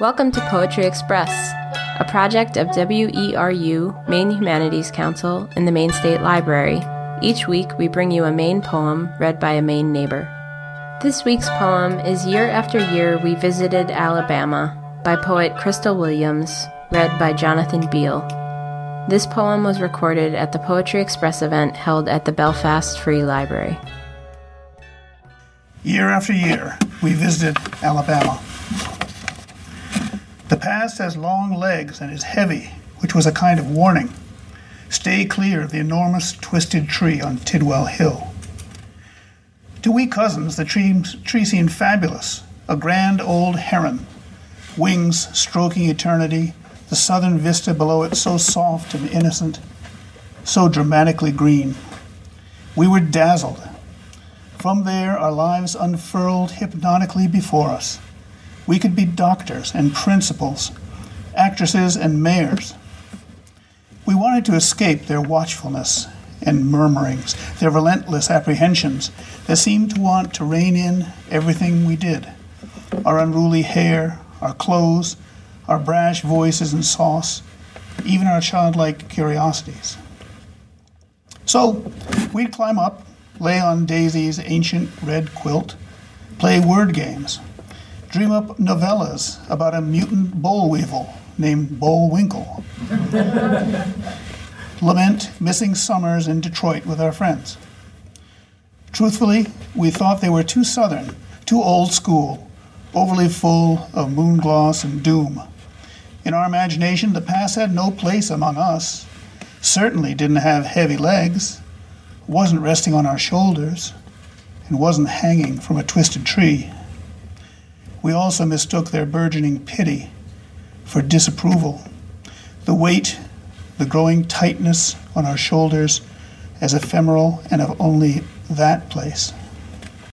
Welcome to Poetry Express, a project of WERU, Maine Humanities Council, and the Maine State Library. Each week, we bring you a Maine poem read by a Maine neighbor. This week's poem is Year After Year We Visited Alabama by poet Crystal Williams, read by Jonathan Beale. This poem was recorded at the Poetry Express event held at the Belfast Free Library. Year after year, we visited Alabama. The past has long legs and is heavy, which was a kind of warning. Stay clear of the enormous twisted tree on Tidwell Hill. To we cousins, the tree, tree seemed fabulous, a grand old heron, wings stroking eternity, the southern vista below it so soft and innocent, so dramatically green. We were dazzled. From there, our lives unfurled hypnotically before us. We could be doctors and principals, actresses and mayors. We wanted to escape their watchfulness and murmurings, their relentless apprehensions that seemed to want to rein in everything we did our unruly hair, our clothes, our brash voices and sauce, even our childlike curiosities. So we'd climb up, lay on Daisy's ancient red quilt, play word games, dream up novellas about a mutant boll weevil named Bullwinkle. Lament missing summers in Detroit with our friends. Truthfully, we thought they were too southern, too old school, overly full of moon gloss and doom. In our imagination, the past had no place among us, certainly didn't have heavy legs, wasn't resting on our shoulders, and wasn't hanging from a twisted tree we also mistook their burgeoning pity for disapproval. The weight, the growing tightness on our shoulders as ephemeral and of only that place.